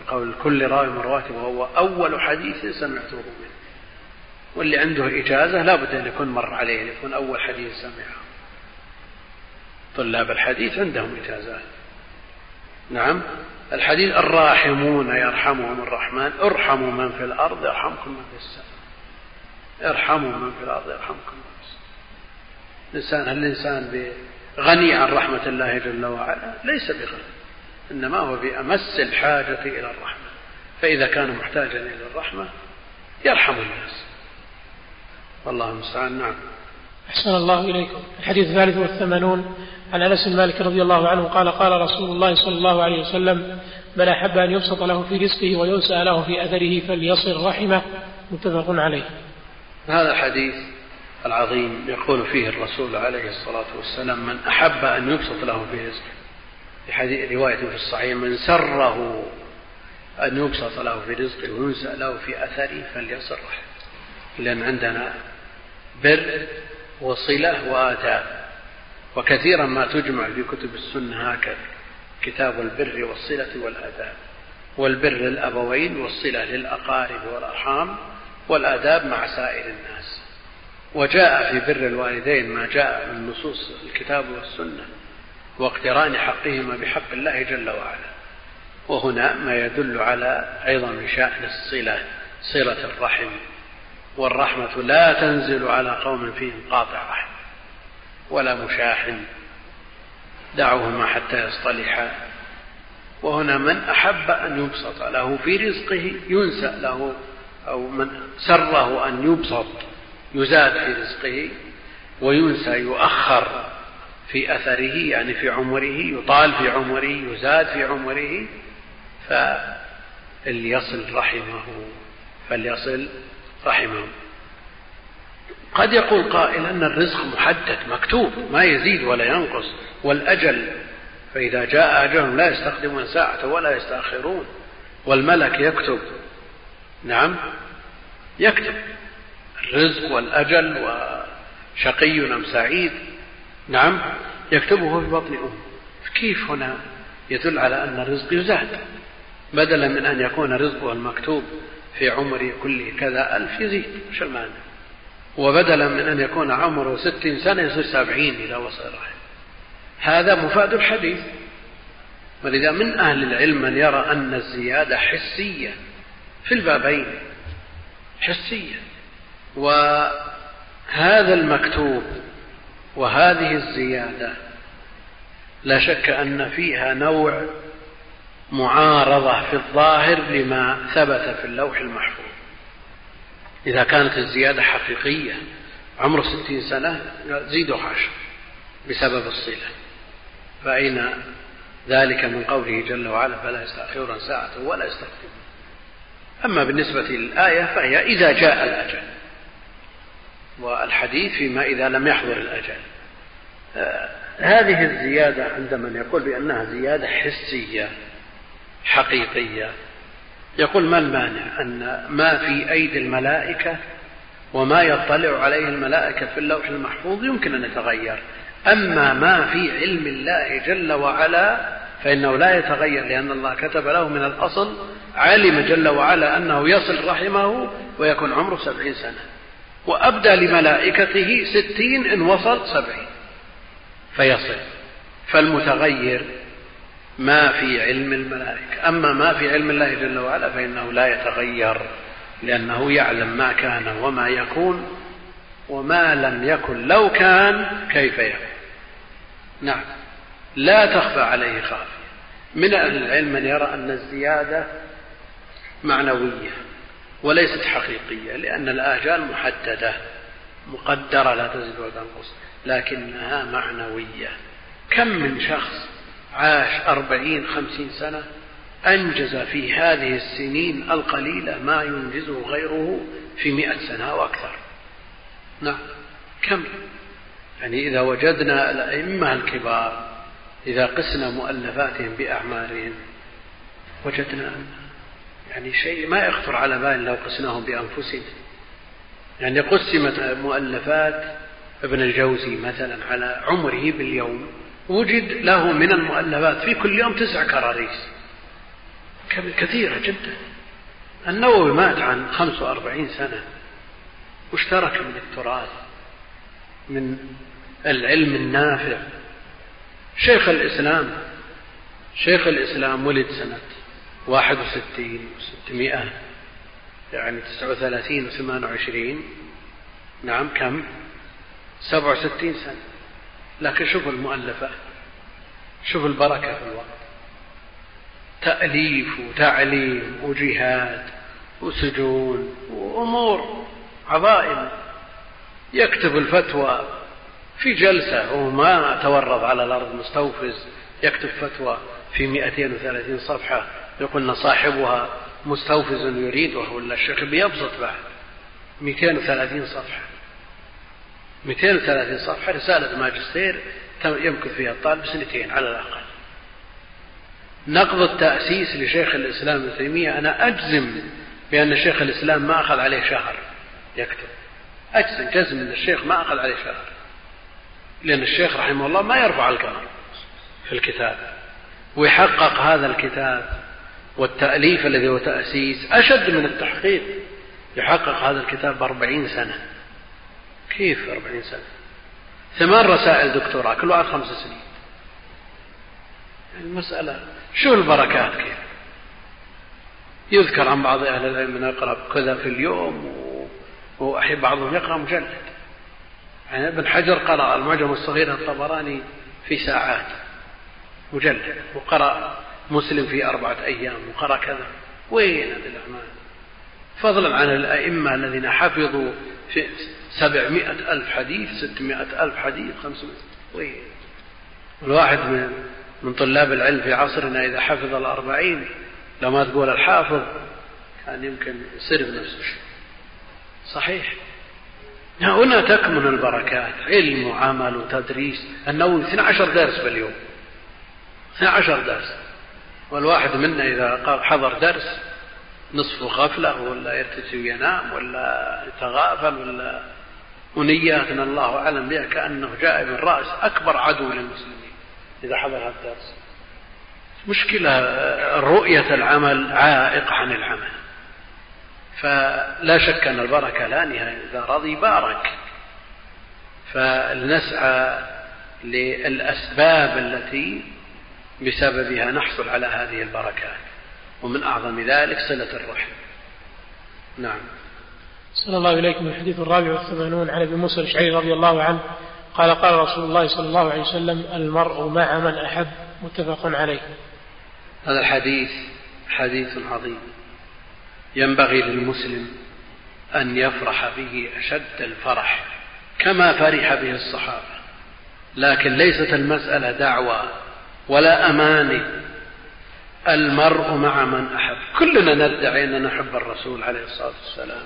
قول كل راوي من رواته وهو أول حديث سمعته منه واللي عنده إجازة لابد أن يكون مر عليه أن يكون أول حديث سمعه. طلاب الحديث عندهم إجازات نعم. الحديث الراحمون يرحمهم الرحمن ارحموا من في الأرض يرحمكم من في السماء. ارحموا من في الأرض يرحمكم من في السماء. الإنسان هل الإنسان غني عن رحمة الله جل وعلا ليس بغني إنما هو بأمس الحاجة إلى الرحمة. فإذا كان محتاجا إلى الرحمة يرحم الناس. والله المستعان. نعم. أحسن الله إليكم. الحديث الثالث والثمانون. عن أنس بن مالك رضي الله عنه قال قال رسول الله صلى الله عليه وسلم من أحب أن يبسط له في رزقه وينسأ له في أثره فليصل رحمه. متفق عليه. هذا الحديث العظيم يقول فيه الرسول عليه الصلاة والسلام من أحب أن يبسط له في رزقه. في حديث رواية في الصحيح من سره أن يبسط له في رزقه وينسأ له في أثره فليصل رحمه لأن عندنا بر وصلة وآداب. وكثيرا ما تجمع في كتب السنة هكذا. كتاب البر والصلة والآداب. والبر للأبوين والصلة للأقارب والأرحام. والآداب مع سائر الناس. وجاء في بر الوالدين ما جاء من نصوص الكتاب والسنة واقتران حقهما بحق الله جل وعلا. وهنا ما يدل على عظم شأن الصلة صلة الرحم. والرحمة لا تنزل على قوم فيهم قاطع رحم ولا مشاحن دعوهما حتى يصطلحا. وهنا من أحب أن يبسط له في رزقه ينسأ له أو من سره أن يبسط. يزاد في رزقه وينسى يؤخر في أثره يعني في عمره يطال في عمره يزاد في عمره فليصل رحمه فليصل رحمه. قد يقول قائل أن الرزق محدد مكتوب ما يزيد ولا ينقص والأجل فإذا جاء أجلهم لا يستخدمون ساعة ولا يستأخرون والملك يكتب. نعم يكتب. الرزق والأجل وشقي أم سعيد؟ نعم يكتبه في بطن أمه. كيف هنا يدل على أن الرزق يزاد؟ بدلا من أن يكون رزقه المكتوب في عمره كله كذا ألف يزيد شو المعنى. وبدلا من أن يكون عمره ستين سنة يصير سبعين إذا وصل رحمه. هذا مفاد الحديث. ولذا من أهل العلم من يرى أن الزيادة حسية في البابين. حسية. وهذا المكتوب وهذه الزيادة لا شك أن فيها نوع معارضة في الظاهر لما ثبت في اللوح المحفوظ. إذا كانت الزيادة حقيقية عمره ستين سنة زيدوا عشر بسبب الصلة. فأين ذلك من قوله جل وعلا فلا يستأخرون ساعة ولا يستقدمون أما بالنسبة للآية فهي إذا جاء الأجل. والحديث فيما إذا لم يحضر الأجل. آه، هذه الزيادة عند من يقول بأنها زيادة حسية حقيقية. يقول ما المانع؟ أن ما في أيدي الملائكة وما يطلع عليه الملائكة في اللوح المحفوظ يمكن أن يتغير. أما ما في علم الله جل وعلا فإنه لا يتغير لأن الله كتب له من الأصل علم جل وعلا أنه يصل رحمه ويكون عمره سبعين سنة. وأبدى لملائكته ستين إن وصل سبعين. فيصل فالمتغير ما في علم الملائكة. أما ما في علم الله جل وعلا فإنه لا يتغير لأنه يعلم ما كان وما يكون وما لم يكن. لو كان كيف يكون؟ نعم لا تخفى عليه خافية. من أهل العلم من يرى أن الزيادة معنوية. وليست حقيقية لأن الآجال محددة مقدرة لا تزيد ولا تنقص لكنها معنوية. كم من شخص عاش أربعين خمسين سنة أنجز في هذه السنين القليلة ما ينجزه غيره في مئة سنة وأكثر نعم. كم؟ يعني إذا وجدنا الأئمة الكبار إذا قسنا مؤلفاتهم بأعمارهم وجدنا يعني شيء ما يخطر على بال لو قسناهم بأنفسنا. يعني قسمت مؤلفات ابن الجوزي مثلا على عمره باليوم وجد له من المؤلفات في كل يوم تسع كراريس. كثيرة جدا. النووي مات عن 45 سنة واشترك من التراث من العلم النافع. شيخ الإسلام شيخ الإسلام ولد سنة واحد وستين وستمائة يعني تسعة وثلاثين وثمان وعشرين. نعم كم؟ سبع وستين سنة. لكن شوف المؤلفات شوف البركة في الوقت. تأليف وتعليم وجهاد وسجون وأمور عظائم. يكتب الفتوى في جلسة وما تورط على الأرض مستوفز يكتب فتوى في 230 صفحة. يقول صاحبها مستوفز يريدها ولا الشيخ بيبسط بعد. 230 صفحة. 230 صفحة رسالة ماجستير يمكث فيها الطالب سنتين على الأقل. نقض التأسيس لشيخ الإسلام ابن تيمية أنا أجزم بأن شيخ الإسلام ما أخذ عليه شهر. يكتب. أجزم جزم أن الشيخ ما أخذ عليه شهر. لأن الشيخ رحمه الله ما يرفع القمر في الكتاب. ويحقق هذا الكتاب. والتأليف الذي هو تأسيس أشد من التحقيق. يحقق هذا الكتاب بأربعين سنة. كيف أربعين سنة؟ ثمان رسائل دكتوراه كل واحد خمس سنين. المسألة شو البركات كيف؟ يذكر عن بعض أهل العلم أنه يقرأ كذا في اليوم وأحيانا بعضهم يقرأ مجلد. يعني ابن حجر قرأ المعجم الصغير الطبراني في ساعات مجلد وقرأ مسلم في أربعة أيام وقرأ كذا. وين هذه الأعمال؟ فضلا عن الأئمة الذين حفظوا في سبعمائة ألف حديث ستمائة ألف حديث خمسمائة. وين؟ الواحد من من طلاب العلم في عصرنا إذا حفظ الأربعين لو ما تقول الحافظ كان يمكن يصير بنفسه صحيح. هنا تكمن البركات. علم وعمل وتدريس النووي 12 درس باليوم. 12 درس. والواحد منا إذا حضر درس نصف غفلة ولا يرتسي وينام ولا يتغافل ولا ونياتنا الله أعلم بها كأنه جاء من رأس أكبر عدو للمسلمين إذا حضر هذا الدرس. مشكلة رؤية العمل عائق عن العمل. فلا شك أن البركة لا نهاية إذا رضي بارك. فلنسعى للأسباب التي بسببها نحصل على هذه البركات. ومن أعظم ذلك صلة الرحم. نعم. صلى الله إليكم الحديث الرابع والثمانون عن أبي موسى الأشعري رضي الله عنه قال قال رسول الله صلى الله عليه وسلم المرء مع من أحب. متفق عليه. هذا الحديث حديث عظيم. ينبغي للمسلم أن يفرح به أشد الفرح كما فرح به الصحابة. لكن ليست المسألة دعوة ولا أماني. المرء مع من أحب. كلنا ندعي أننا نحب الرسول عليه الصلاة والسلام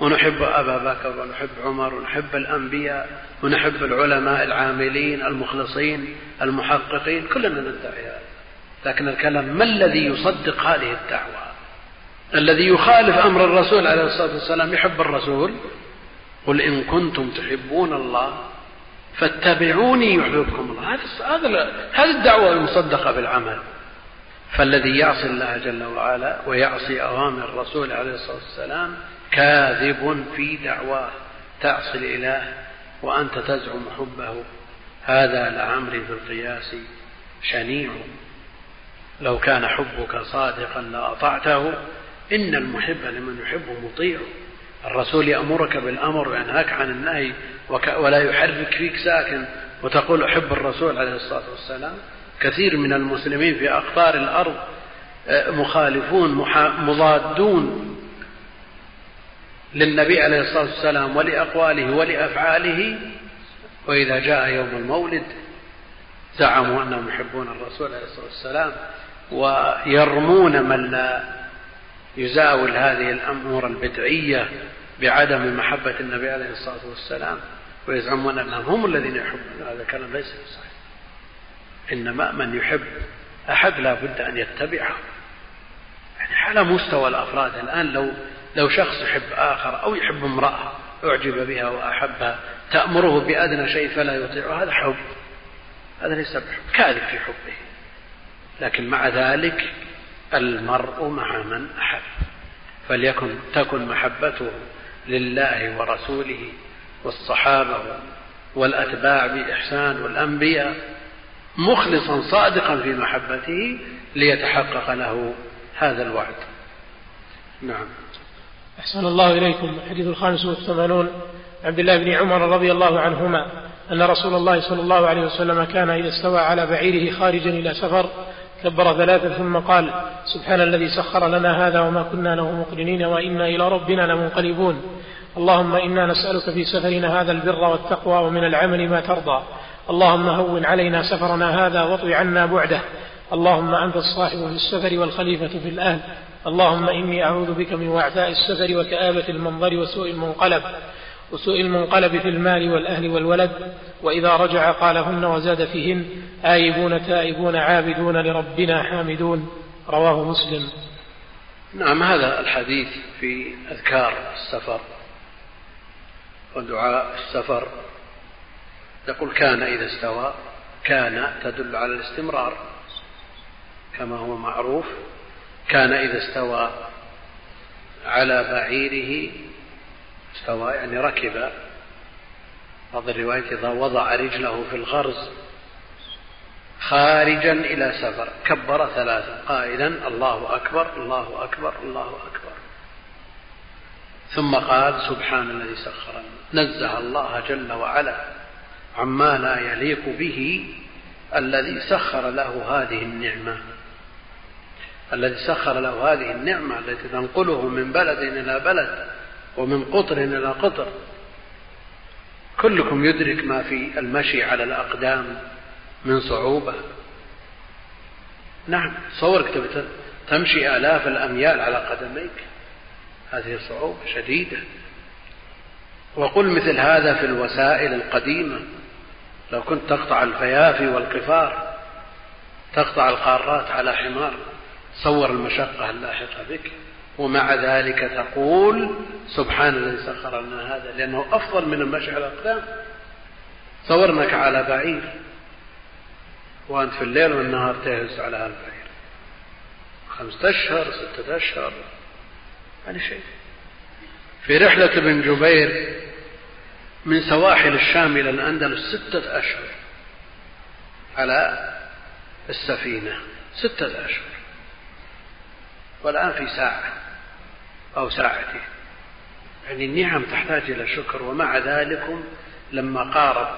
ونحب أبا بكر ونحب عمر ونحب الأنبياء ونحب العلماء العاملين المخلصين المحققين. كلنا ندعي هذا. لكن الكلام ما الذي يصدق هذه الدعوة؟ الذي يخالف أمر الرسول عليه الصلاة والسلام يحب الرسول؟ قل إن كنتم تحبون الله فاتبعوني يحببكم الله. هذا هذه الدعوة المصدقة بالعمل. فالذي يعصي الله جل وعلا ويعصي أوامر الرسول عليه الصلاة والسلام كاذب في دعواه. تعصي الإله وأنت تزعم حبه. هذا لعمري بالقياس شنيع. لو كان حبك صادقا لأطعته إن المحب لمن يحب مطيع. الرسول يأمرك بالأمر وينهاك عن النهي ولا يحرك فيك ساكن. وتقول أحب الرسول عليه الصلاة والسلام. كثير من المسلمين في أقطار الأرض آه، مخالفون مضادون للنبي عليه الصلاة والسلام ولأقواله ولأفعاله. وإذا جاء يوم المولد زعموا أنهم يحبون الرسول عليه الصلاة والسلام ويرمون من لا يزاول هذه الأمور البدعية بعدم محبة النبي عليه الصلاة والسلام ويزعمون أنهم هم الذين يحبون هذا كلام ليس صحيح إنما من يحب أحد لا بد أن يتبعه. يعني على مستوى الأفراد الآن لو لو شخص يحب آخر أو يحب امرأة أعجب بها وأحبها تأمره بأدنى شيء فلا يطيعه هذا حب. هذا ليس بحب كاذب في حبه. لكن مع ذلك المرء مع من أحب فليكن تكن محبته لله ورسوله والصحابة والأتباع بإحسان والأنبياء مخلصا صادقا في محبته ليتحقق له هذا الوعد. نعم. أحسن الله إليكم. الحديث الخامس والثمانون عبد الله بن عمر رضي الله عنهما أن رسول الله صلى الله عليه وسلم كان إذا استوى على بعيره خارجا إلى سفر كبر ثلاثا ثم قال سبحان الذي سخر لنا هذا وما كنا له مقرنين وإنا إلى ربنا لمنقلبون. اللهم إنا نسألك في سفرنا هذا البر والتقوى ومن العمل ما ترضى. اللهم هون علينا سفرنا هذا واطوي عنا بعده. اللهم أنت الصاحب في السفر والخليفة في الأهل. اللهم إني أعوذ بك من وعثاء السفر وكآبة المنظر وسوء المنقلب. وسوء المنقلب في المال والأهل والولد وإذا رجع قالهن وزاد فيهن آيبون تائبون عابدون لربنا حامدون. رواه مسلم. نعم هذا الحديث في أذكار السفر ودعاء السفر. يقول كان إذا استوى كان تدل على الاستمرار كما هو معروف. كان إذا استوى على بعيره استوى يعني ركب. بعض الروايات إذا وضع رجله في الغرز خارجا إلى سفر كبر ثلاثا قائلا الله أكبر الله أكبر الله أكبر. ثم قال سبحان الذي سخر نزه الله جل وعلا عما لا يليق به الذي سخر له هذه النعمة. الذي سخر له هذه النعمة التي تنقله من بلد إلى بلد. ومن قطر إلى قطر. كلكم يدرك ما في المشي على الأقدام من صعوبة. نعم تصورك تمشي آلاف الأميال على قدميك. هذه صعوبة شديدة. وقل مثل هذا في الوسائل القديمة. لو كنت تقطع الفيافي والقفار تقطع القارات على حمار تصور المشقة اللاحقة بك. ومع ذلك تقول سبحان الذي سخر لنا هذا لأنه أفضل من المشي على الأقدام. تصور أنك على بعير وأنت في الليل والنهار تهز على هالبعير خمسة أشهر ستة أشهر هذا شيء. في رحلة ابن جبير من سواحل الشام إلى الأندلس ستة أشهر على السفينة ستة أشهر. والآن في ساعة. أو ساعتين يعني النعم تحتاج إلى شكر ومع ذلك لما قارب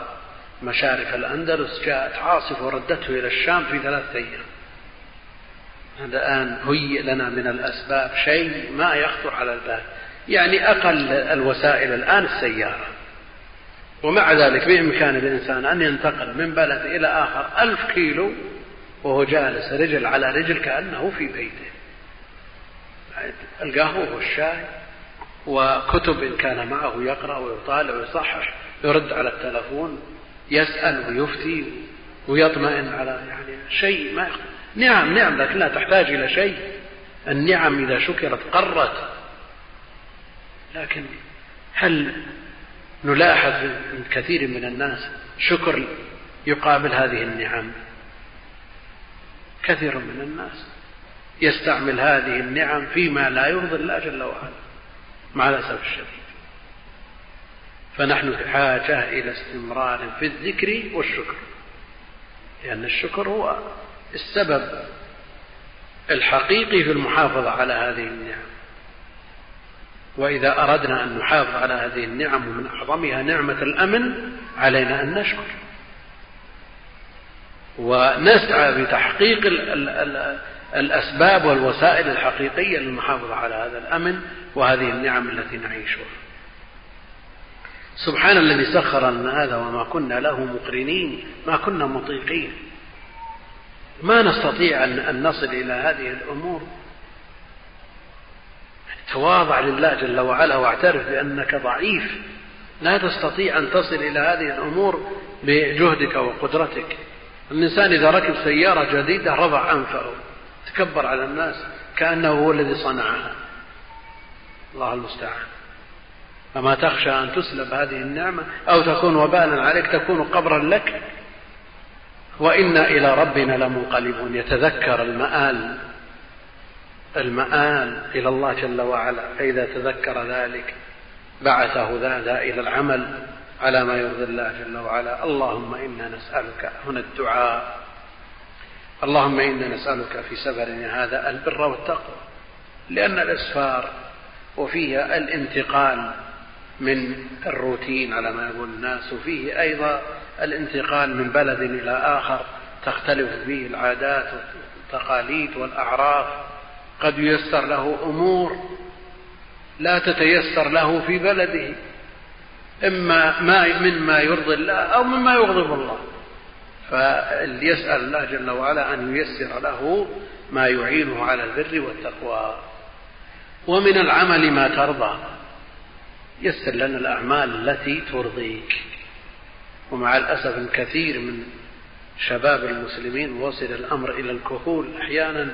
مشارف الأندلس جاءت عاصفة وردته إلى الشام في ثلاثة أيام. هذا الآن هيئ لنا من الأسباب شيء ما يخطر على البال. يعني أقل الوسائل الآن السيارة. ومع ذلك بإمكان الإنسان أن ينتقل من بلد إلى آخر ألف كيلو وهو جالس رجل على رجل كأنه في بيته. القهوة والشاي وكتب إن كان معه يقرأ ويطالع ويصحح يرد على التلفون يسأل ويفتي ويطمئن على يعني شيء ما. نعم نعم لكنها تحتاج إلى شيء. النعم إذا شكرت قرت. لكن هل نلاحظ من كثير من الناس شكر يقابل هذه النعم؟ كثير من الناس. يستعمل هذه النعم فيما لا يرضي الله جل وعلا مع الأسف الشديد. فنحن بحاجة إلى استمرار في الذكر والشكر لأن الشكر هو السبب الحقيقي في المحافظة على هذه النعم. وإذا أردنا أن نحافظ على هذه النعم ومن أعظمها نعمة الأمن علينا أن نشكر. ونسعى بتحقيق الأسباب والوسائل الحقيقية للمحافظة على هذا الأمن وهذه النعم التي نعيشها. سبحان الذي سخر لنا هذا وما كنا له مقرنين ما كنا مطيقين. ما نستطيع أن نصل إلى هذه الأمور. تواضع لله جل وعلا واعترف بأنك ضعيف. لا تستطيع أن تصل إلى هذه الأمور بجهدك وقدرتك. الإنسان إذا ركب سيارة جديدة رفع أنفه. تكبر على الناس كأنه هو الذي صنعها. الله المستعان. فما تخشى أن تسلب هذه النعمة أو تكون وبالا عليك تكون قبرا لك. وإنا إلى ربنا لمنقلبون. يتذكر المآل المآل إلى الله جل وعلا. فإذا تذكر ذلك بعثه ذا إلى العمل على ما يرضي الله جل وعلا. اللهم إنا نسألك هنا الدعاء. اللهم إنا نسألك في سفرنا هذا البر والتقوى لأن الإسفار وفيها الانتقال من الروتين على ما يقول الناس وفيه أيضا الانتقال من بلد إلى آخر تختلف فيه العادات والتقاليد والأعراف. قد ييسر له أمور لا تتيسر له في بلده إما ما مما يرضي الله أو مما يغضب الله. فليسأل الله جل وعلا أن ييسر له ما يعينه على البر والتقوى. ومن العمل ما ترضى. يسر لنا الأعمال التي ترضيك. ومع الأسف الكثير من شباب المسلمين وصل الأمر إلى الكهول أحيانا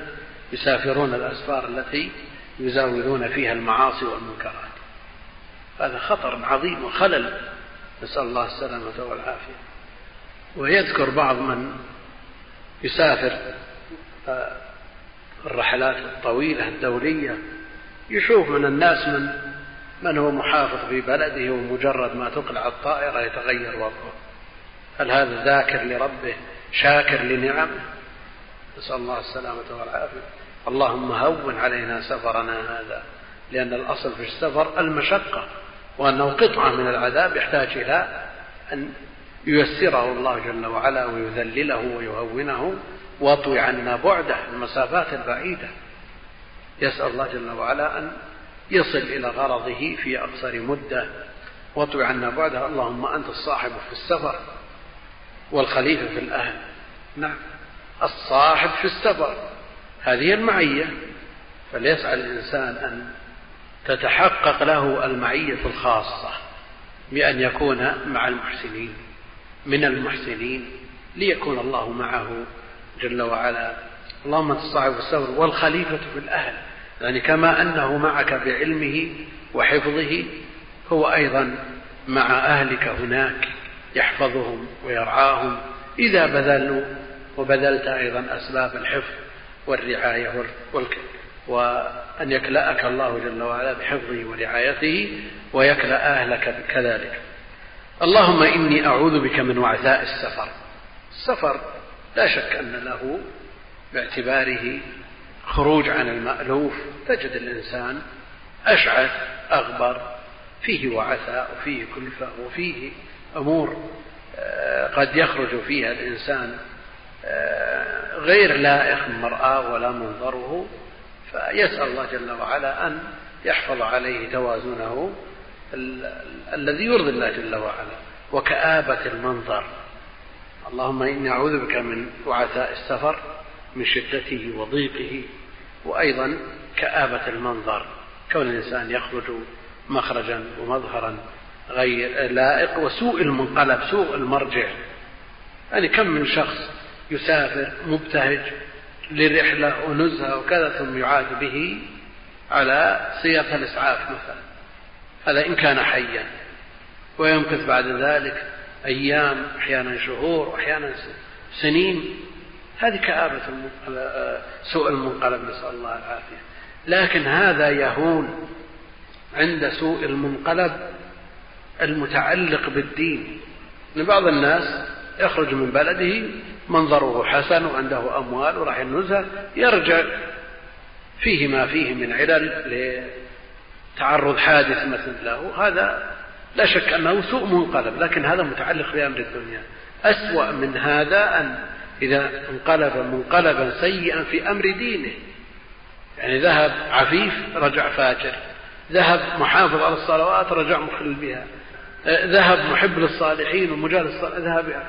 يسافرون الأسفار التي يزاولون فيها المعاصي والمنكرات. هذا خطر عظيم وخلل. نسأل الله السلامة والعافية. ويذكر بعض من يسافر آه، الرحلات الطويلة الدولية يشوف من الناس من من هو محافظ في بلده ومجرد ما تقلع الطائرة يتغير وضعه. هل هذا ذاكر لربه؟ شاكر لنعمه؟ نسأل الله السلامة والعافية. اللهم هون علينا سفرنا هذا لأن الأصل في السفر المشقة وأنه قطعة من العذاب يحتاج إلى أن ييسره الله جل وعلا ويذلله ويهونه واطوي عنا بعده المسافات البعيدة. يسأل الله جل وعلا أن يصل إلى غرضه في أقصر مدة واطوي عنا بعده. اللهم أنت الصاحب في السفر والخليفة في الأهل. نعم الصاحب في السفر. هذه المعية. فليسعى الإنسان أن تتحقق له المعية الخاصة بأن يكون مع المحسنين. من المحسنين ليكون الله معه جل وعلا. اللهم صاحب السفر والخليفة في الأهل يعني كما أنه معك بعلمه وحفظه هو أيضا مع أهلك هناك يحفظهم ويرعاهم. إذا بذلوا وبذلت أيضا أسباب الحفظ والرعاية وأن يكلأك الله جل وعلا بحفظه ورعايته ويكلأ أهلك كذلك. اللهم إني أعوذ بك من وعثاء السفر. السفر لا شك أن له باعتباره خروج عن المألوف. تجد الإنسان أشعث أغبر فيه وعثاء وفيه كلفة وفيه أمور آه، قد يخرج فيها الإنسان آه، غير لائق مرآة ولا منظره. فيسأل الله جل وعلا أن يحفظ عليه توازنه. الذي يرضي الله جل وعلا وكآبة المنظر. اللهم إني أعوذ بك من وعثاء السفر من شدته وضيقه وأيضا كآبة المنظر. كون الإنسان يخرج مخرجا ومظهرا غير لائق وسوء المنقلب سوء المرجع. يعني كم من شخص يسافر مبتهج لرحلة ونزهة وكذا ثم يعاد به على سياق الإسعاف مثلا. هذا إن كان حيا. ويمكث بعد ذلك أيام أحيانا شهور وأحيانا سنين. هذه كآبة سوء المنقلب نسأل الله العافية. لكن هذا يهون عند سوء المنقلب المتعلق بالدين. ان بعض الناس يخرج من بلده منظره حسن وعنده أموال وراح النزهة يرجع فيه ما فيه من علل. لتعرض حادث مثل له هذا لا شك أنه سوء منقلب لكن هذا متعلق بأمر الدنيا. أسوأ من هذا أن إذا انقلب منقلبا سيئا في أمر دينه. يعني ذهب عفيف رجع فاجر ذهب محافظ على الصلوات رجع مخل بها ذهب محب للصالحين ومجال الصالحين ذهب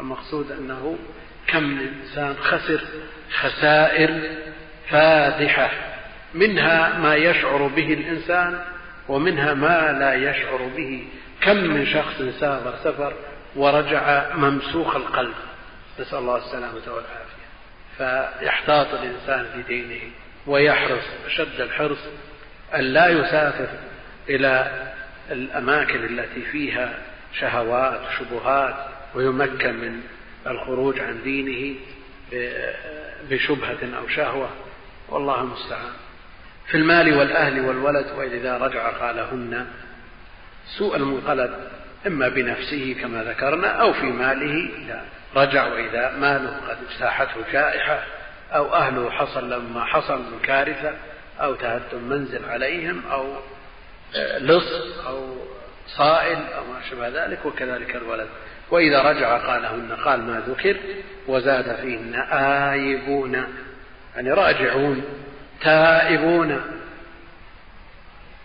المقصود أنه كم من إنسان خسر خسائر فادحة. منها ما يشعر به الإنسان ومنها ما لا يشعر به. كم من شخص سافر سفر ورجع ممسوخ القلب. نسأل الله السلامة والعافية. فيحتاط الإنسان في دينه ويحرص أشد الحرص أن لا يسافر إلى الأماكن التي فيها شهوات شبهات ويمكن من الخروج عن دينه بشبهة أو شهوة. والله المستعان. في المال والأهل والولد وإذا رجع قالهن سوء المنقلب إما بنفسه كما ذكرنا أو في ماله إذا رجع وإذا ماله قد اجتاحته جائحة أو أهله حصل لهم ما حصل من كارثة أو تهدم منزل عليهم أو آه، لص أو صائل أو ما شابه ذلك وكذلك الولد. وإذا رجع قالهن قال ما ذكر وزاد فيهن آيبون يعني راجعون. تائبون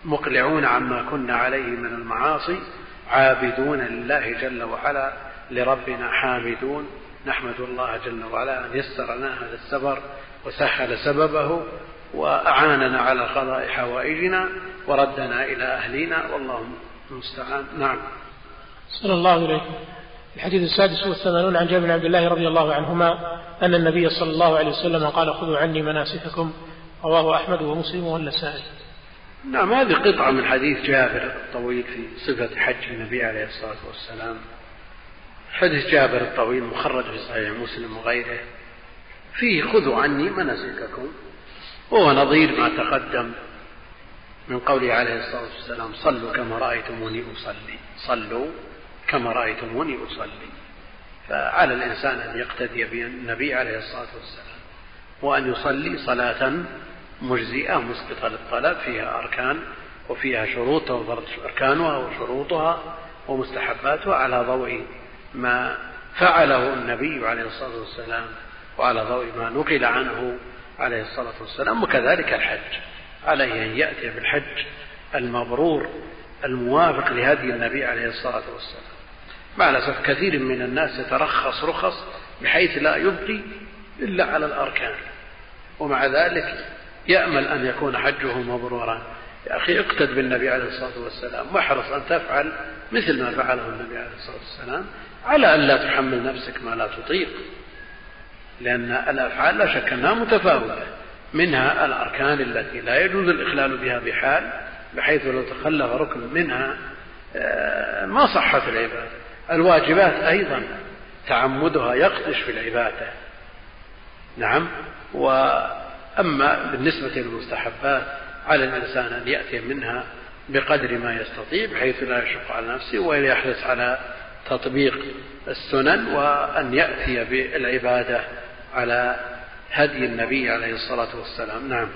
مقلعون عما كنا عليه من المعاصي عابدون لله جل وعلا لربنا حامدون. نحمد الله جل وعلا أن يسر لنا هذا السفر وسهل سببه وأعاننا على قضاء حوائجنا وردنا إلى أهلنا والله المستعان. نعم. صلى الله عليه الحديث السادس والثمانون عن جابر بن عبد الله رضي الله عنهما أن النبي صلى الله عليه وسلم قال خذوا عني مناسككم. رواه أحمد ومسلم والنسائي. نعم هذه قطعة من حديث جابر الطويل في صفة حج النبي عليه الصلاة والسلام. حديث جابر الطويل مخرج في صحيح مسلم وغيره. فيه خذوا عني مناسككم وهو نظير ما تقدم من قوله عليه الصلاة والسلام صلوا كما رأيتموني أصلي. صلوا كما رأيتموني أصلي. فعلى الإنسان أن يقتدي بالنبي عليه الصلاة والسلام وأن يصلي صلاة مجزئة مسقطة للطلب فيها أركان وفيها شروط أركانها وشروطها ومستحباتها على ضوء ما فعله النبي عليه الصلاة والسلام وعلى ضوء ما نقل عنه عليه الصلاة والسلام وكذلك الحج. عليه أن يأتي بالحج المبرور الموافق لهدي النبي عليه الصلاة والسلام. مع الأسف كثير من الناس يترخص رخص بحيث لا يبقي إلا على الأركان. ومع ذلك يأمل أن يكون حجه مبرورا. يا أخي اقتد بالنبي عليه الصلاة والسلام واحرص أن تفعل مثل ما فعله النبي عليه الصلاة والسلام على أن لا تحمل نفسك ما لا تطيق لأن الأفعال لا شك أنها متفاوتة. منها الأركان التي لا يجوز الإخلال بها بحال بحيث لو تخلف ركن منها آه، ما صحت العبادة. الواجبات أيضا تعمدها يقدش في العبادة. نعم وأما بالنسبة للمستحبات على الإنسان أن يأتي منها بقدر ما يستطيع بحيث لا يشق على نفسه ويحرص على تطبيق السنن وأن يأتي بالعبادة على هدي النبي عليه الصلاة والسلام. نعم.